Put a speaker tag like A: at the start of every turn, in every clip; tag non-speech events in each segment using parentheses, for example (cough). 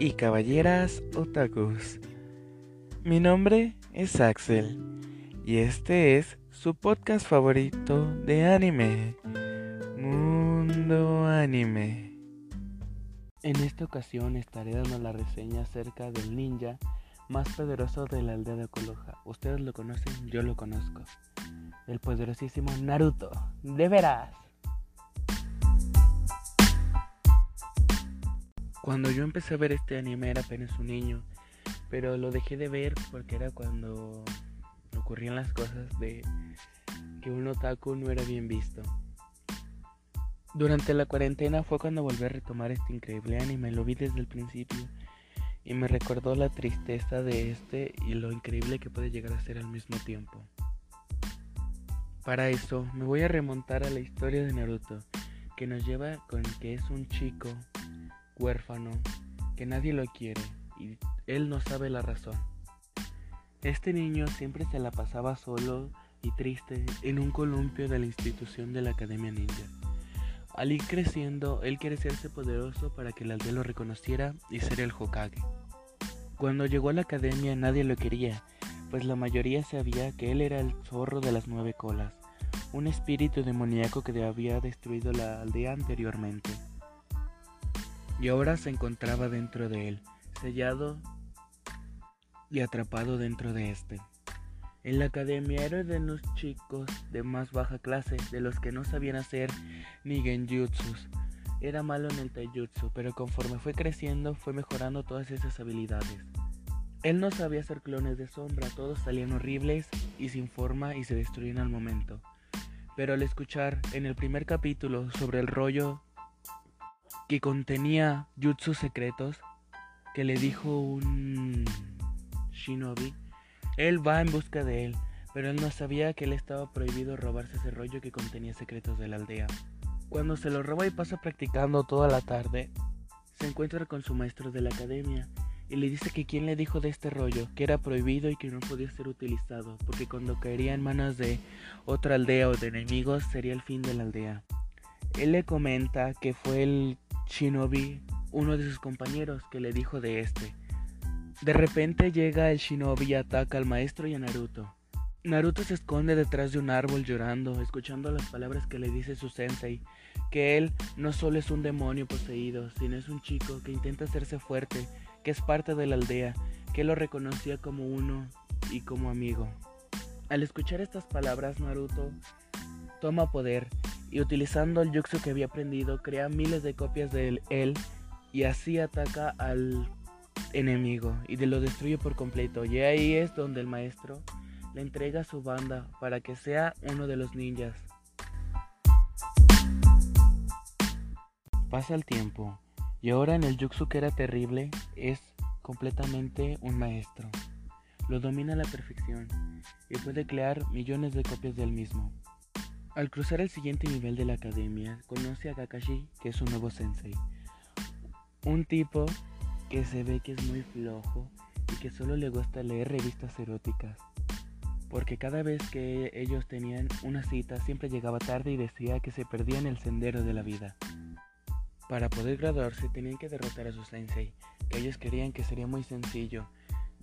A: y caballeras otakus. Mi nombre es Axel y este es su podcast favorito de anime, Mundo Anime. En esta ocasión estaré dando la reseña acerca del ninja más poderoso de la aldea de Konoha. Ustedes lo conocen, yo lo conozco. El poderosísimo Naruto. De veras. Cuando yo empecé a ver este anime era apenas un niño, pero lo dejé de ver porque era cuando ocurrían las cosas de que un otaku no era bien visto. Durante la cuarentena fue cuando volví a retomar este increíble anime, lo vi desde el principio y me recordó la tristeza de este y lo increíble que puede llegar a ser al mismo tiempo. Para eso me voy a remontar a la historia de Naruto, que nos lleva con que es un chico huérfano, que nadie lo quiere y él no sabe la razón. Este niño siempre se la pasaba solo y triste en un columpio de la institución de la Academia Ninja. Al ir creciendo, él quiere hacerse poderoso para que la aldea lo reconociera y ser el Hokage. Cuando llegó a la academia nadie lo quería, pues la mayoría sabía que él era el zorro de las nueve colas, un espíritu demoníaco que había destruido la aldea anteriormente y ahora se encontraba dentro de él, sellado y atrapado dentro de este. En la academia era de los chicos de más baja clase, de los que no sabían hacer ni genjutsus. Era malo en el taijutsu, pero conforme fue creciendo fue mejorando todas esas habilidades. Él no sabía hacer clones de sombra, todos salían horribles y sin forma y se destruían al momento. Pero al escuchar en el primer capítulo sobre el rollo que contenía jutsu secretos que le dijo un shinobi. Él va en busca de él, pero él no sabía que él estaba prohibido robarse ese rollo que contenía secretos de la aldea. Cuando se lo roba y pasa practicando toda la tarde, se encuentra con su maestro de la academia y le dice que quien le dijo de este rollo, que era prohibido y que no podía ser utilizado, porque cuando caería en manos de otra aldea o de enemigos sería el fin de la aldea. Él le comenta que fue el Shinobi, uno de sus compañeros, que le dijo de este. De repente llega el Shinobi y ataca al maestro y a Naruto. Naruto se esconde detrás de un árbol llorando, escuchando las palabras que le dice su sensei, que él no solo es un demonio poseído, sino es un chico que intenta hacerse fuerte, que es parte de la aldea, que lo reconocía como uno y como amigo. Al escuchar estas palabras, Naruto toma poder y utilizando el jutsu que había aprendido crea miles de copias de él y así ataca al enemigo y lo destruye por completo. Y ahí es donde el maestro le entrega su banda para que sea uno de los ninjas. Pasa el tiempo y ahora en el jutsu que era terrible es completamente un maestro. Lo domina a la perfección y puede crear millones de copias del mismo. Al cruzar el siguiente nivel de la academia, conoce a Kakashi, que es su nuevo sensei. Un tipo que se ve que es muy flojo y que solo le gusta leer revistas eróticas. Porque cada vez que ellos tenían una cita siempre llegaba tarde y decía que se perdía en el sendero de la vida. Para poder graduarse tenían que derrotar a su sensei, que ellos querían que sería muy sencillo,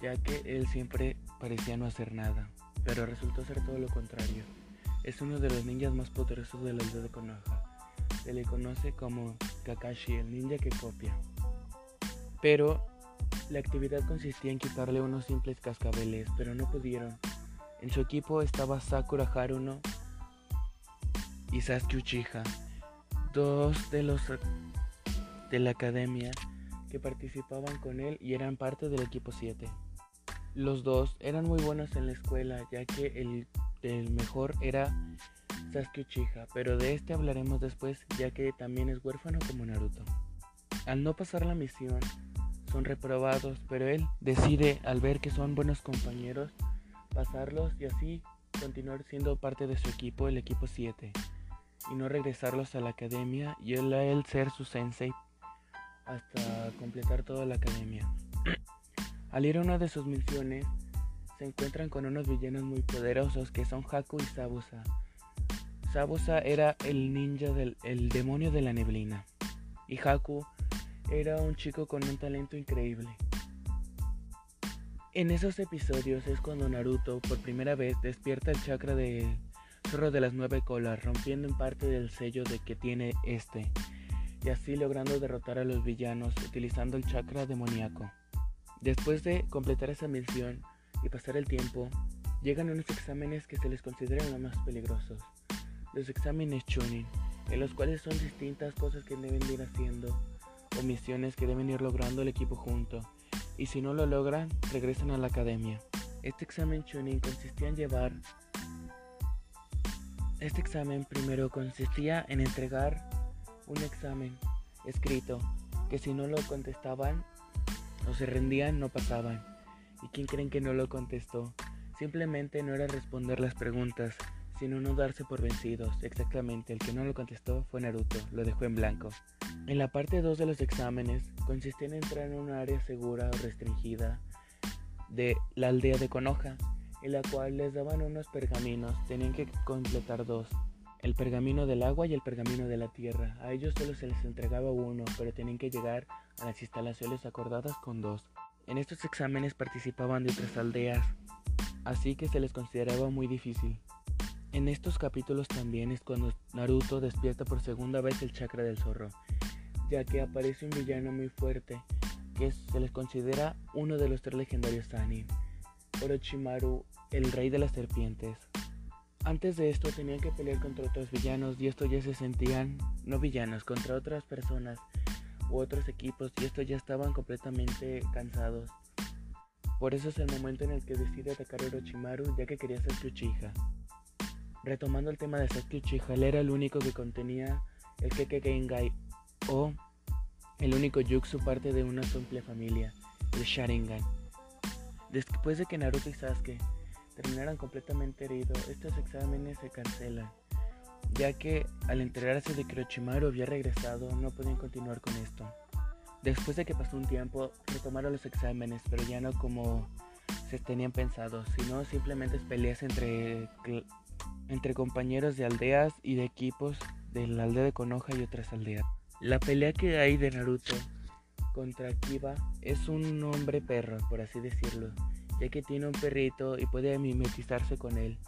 A: ya que él siempre parecía no hacer nada, pero resultó ser todo lo contrario. Es uno de los ninjas más poderosos de la aldea de Konoha. Se le conoce como Kakashi, el ninja que copia. Pero la actividad consistía en quitarle unos simples cascabeles, pero no pudieron. En su equipo estaba Sakura Haruno y Sasuke Uchiha, dos de los de la academia que participaban con él y eran parte del equipo 7. Los dos eran muy buenos en la escuela, ya que el el mejor era Sasuke Uchiha, pero de este hablaremos después ya que también es huérfano como Naruto. Al no pasar la misión, son reprobados, pero él decide al ver que son buenos compañeros pasarlos y así continuar siendo parte de su equipo, el equipo 7, y no regresarlos a la academia y él a él ser su sensei hasta completar toda la academia. (clears throat) Al ir a una de sus misiones, se encuentran con unos villanos muy poderosos que son Haku y Sabusa. Sabusa era el ninja del el demonio de la neblina y Haku era un chico con un talento increíble. En esos episodios es cuando Naruto por primera vez despierta el chakra del zorro de las nueve colas, rompiendo en parte del sello de que tiene este, y así logrando derrotar a los villanos utilizando el chakra demoníaco. Después de completar esa misión y pasar el tiempo, llegan unos exámenes que se les consideran los más peligrosos, los exámenes Chunin, en los cuales son distintas cosas que deben ir haciendo o misiones que deben ir logrando el equipo junto y si no lo logran, regresan a la academia. Este examen Chunin consistía en llevar... Este examen primero consistía en entregar un examen escrito que si no lo contestaban o se rendían no pasaban. ¿Y quién creen que no lo contestó? Simplemente no era responder las preguntas, sino no darse por vencidos. Exactamente, el que no lo contestó fue Naruto, lo dejó en blanco. En la parte 2 de los exámenes consistía en entrar en un área segura o restringida de la aldea de Konoha, en la cual les daban unos pergaminos, tenían que completar dos, el pergamino del agua y el pergamino de la tierra. A ellos solo se les entregaba uno, pero tenían que llegar a las instalaciones acordadas con dos. En estos exámenes participaban de otras aldeas, así que se les consideraba muy difícil. En estos capítulos también es cuando Naruto despierta por segunda vez el chakra del zorro, ya que aparece un villano muy fuerte que se les considera uno de los tres legendarios Sanin, Orochimaru, el rey de las serpientes. Antes de esto tenían que pelear contra otros villanos y estos ya se sentían, no villanos, contra otras personas u otros equipos y estos ya estaban completamente cansados. Por eso es el momento en el que decide atacar a Orochimaru ya que quería ser Uchiha. Retomando el tema de Sasuke Uchiha, él era el único que contenía el Keke Gengai o el único Jutsu parte de una simple familia, el Sharingan. Después de que Naruto y Sasuke terminaran completamente heridos, estos exámenes se cancelan, ya que al enterarse de que Orochimaru había regresado no podían continuar con esto. Después de que pasó un tiempo, retomaron los exámenes, pero ya no como se tenían pensado, sino simplemente peleas entre entre compañeros de aldeas y de equipos de la aldea de Konoha y otras aldeas. La pelea que hay de Naruto contra Kiba es un hombre perro, por así decirlo, ya que tiene un perrito y puede mimetizarse con él,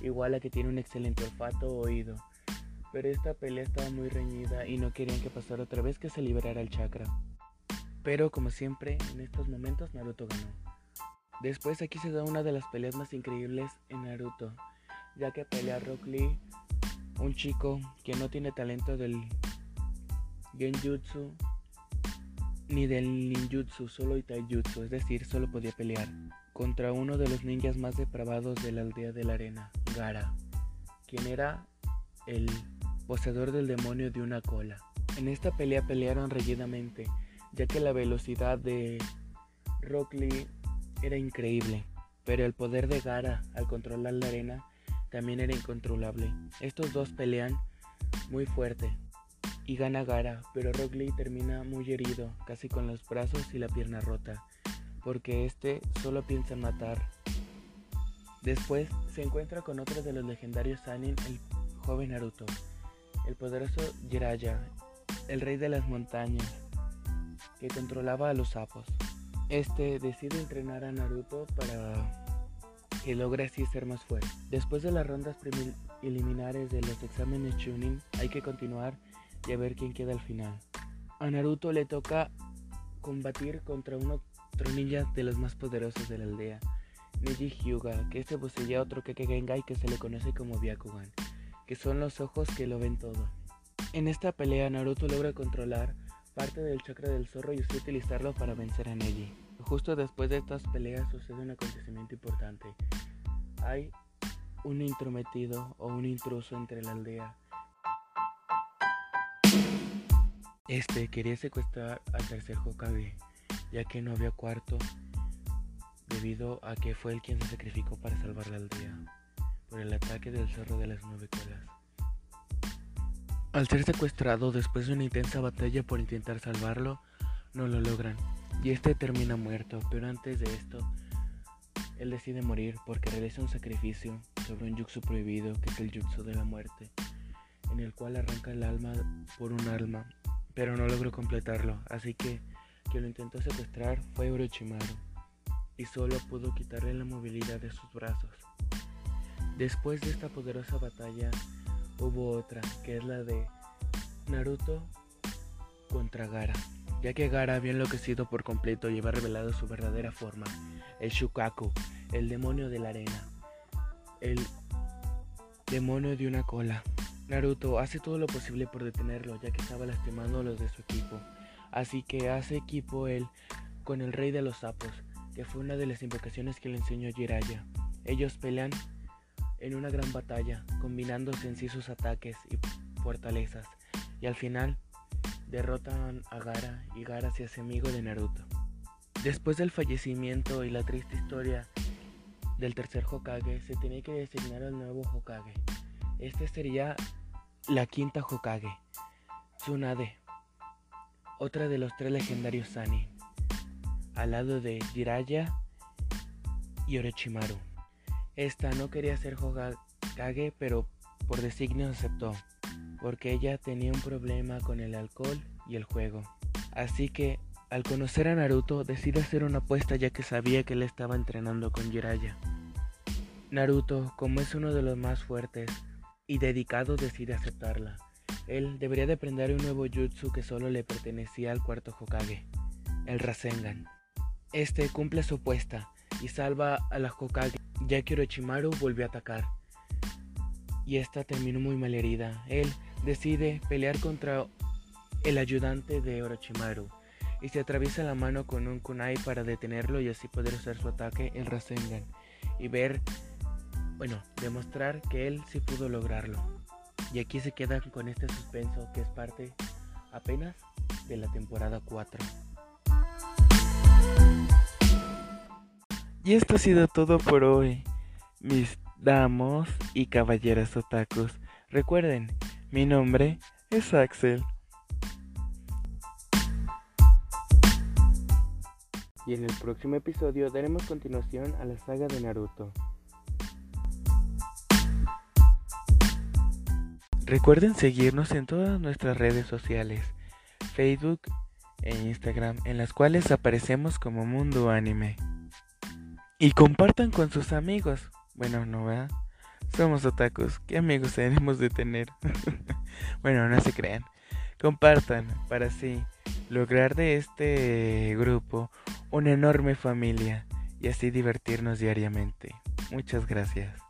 A: igual a que tiene un excelente olfato o oído. Pero esta pelea estaba muy reñida y no querían que pasara otra vez que se liberara el chakra. Pero como siempre, en estos momentos Naruto ganó. Después aquí se da una de las peleas más increíbles en Naruto, ya que pelea Rock Lee, un chico que no tiene talento del genjutsu ni del ninjutsu, solo itaijutsu, es decir, solo podía pelear contra uno de los ninjas más depravados de la aldea de la arena, Gara, quien era el poseedor del demonio de una cola. En esta pelea pelearon reñidamente, ya que la velocidad de Rock Lee era increíble, pero el poder de Gara al controlar la arena también era incontrolable. Estos dos pelean muy fuerte y gana Gara, pero Rock Lee termina muy herido, casi con los brazos y la pierna rota, porque este solo piensa matar. Después se encuentra con otro de los legendarios Sanin, el joven Naruto, el poderoso Jiraiya, el rey de las montañas, que controlaba a los sapos. Este decide entrenar a Naruto para que logra así ser más fuerte. Después de las rondas preliminares de los exámenes Chunin, hay que continuar y a ver quién queda al final. A Naruto le toca combatir contra uno otro ninja de los más poderosos de la aldea, Neji Hyuga, que este poseía otro Kekegengai que se le conoce como Byakugan, que son los ojos que lo ven todo. En esta pelea Naruto logra controlar parte del chakra del zorro y usted utilizarlo para vencer a Neji. Justo después de estas peleas sucede un acontecimiento importante. Hay un intrometido o un intruso entre la aldea. Este quería secuestrar al tercer Hokage, ya que no había cuarto, debido a que fue el quien se sacrificó para salvar la aldea por el ataque del zorro de las nueve colas. Al ser secuestrado después de una intensa batalla por intentar salvarlo, no lo logran y este termina muerto, pero antes de esto, él decide morir porque realiza un sacrificio sobre un jutsu prohibido, que es el jutsu de la muerte, en el cual arranca el alma por un alma, pero no logró completarlo, así que quien lo intentó secuestrar fue Orochimaru y solo pudo quitarle la movilidad de sus brazos. Después de esta poderosa batalla hubo otra, que es la de Naruto contra Gara, ya que Gara había enloquecido por completo y había revelado su verdadera forma, el Shukaku, el demonio de la arena, el demonio de una cola. Naruto hace todo lo posible por detenerlo, ya que estaba lastimando a los de su equipo, así que hace equipo él con el rey de los sapos, que fue una de las invocaciones que le enseñó Jiraiya. Ellos pelean en una gran batalla, combinándose en sí sus ataques y fortalezas, y al final derrotan a Gara y Gara se hace amigo de Naruto. Después del fallecimiento y la triste historia del tercer Hokage, se tenía que designar al nuevo Hokage. Este sería la quinta Hokage, Tsunade, otra de los tres legendarios Sani, al lado de Jiraiya y Orochimaru. Esta no quería ser Hokage, pero por designio aceptó, porque ella tenía un problema con el alcohol y el juego. Así que, al conocer a Naruto, decide hacer una apuesta ya que sabía que él estaba entrenando con Jiraiya. Naruto, como es uno de los más fuertes y dedicados, decide aceptarla. Él debería de aprender un nuevo jutsu que solo le pertenecía al cuarto Hokage, el Rasengan. Este cumple su apuesta y salva a la Hokage ya que Orochimaru volvió a atacar. Y esta terminó muy mal herida. Él decide pelear contra el ayudante de Orochimaru y se atraviesa la mano con un kunai para detenerlo y así poder usar su ataque, el Rasengan, y ver, bueno, demostrar que él sí pudo lograrlo. Y aquí se quedan con este suspenso que es parte apenas de la temporada 4. Y esto ha sido todo por hoy, mis damos y caballeros otakus. Recuerden, mi nombre es Axel. Y en el próximo episodio daremos continuación a la saga de Naruto. Recuerden seguirnos en todas nuestras redes sociales, Facebook e Instagram, en las cuales aparecemos como Mundo Anime. Y compartan con sus amigos. Bueno, no, ¿verdad? Somos otakus. ¿Qué amigos tenemos de tener? (laughs) bueno, no se crean. Compartan para así lograr de este grupo una enorme familia y así divertirnos diariamente. Muchas gracias.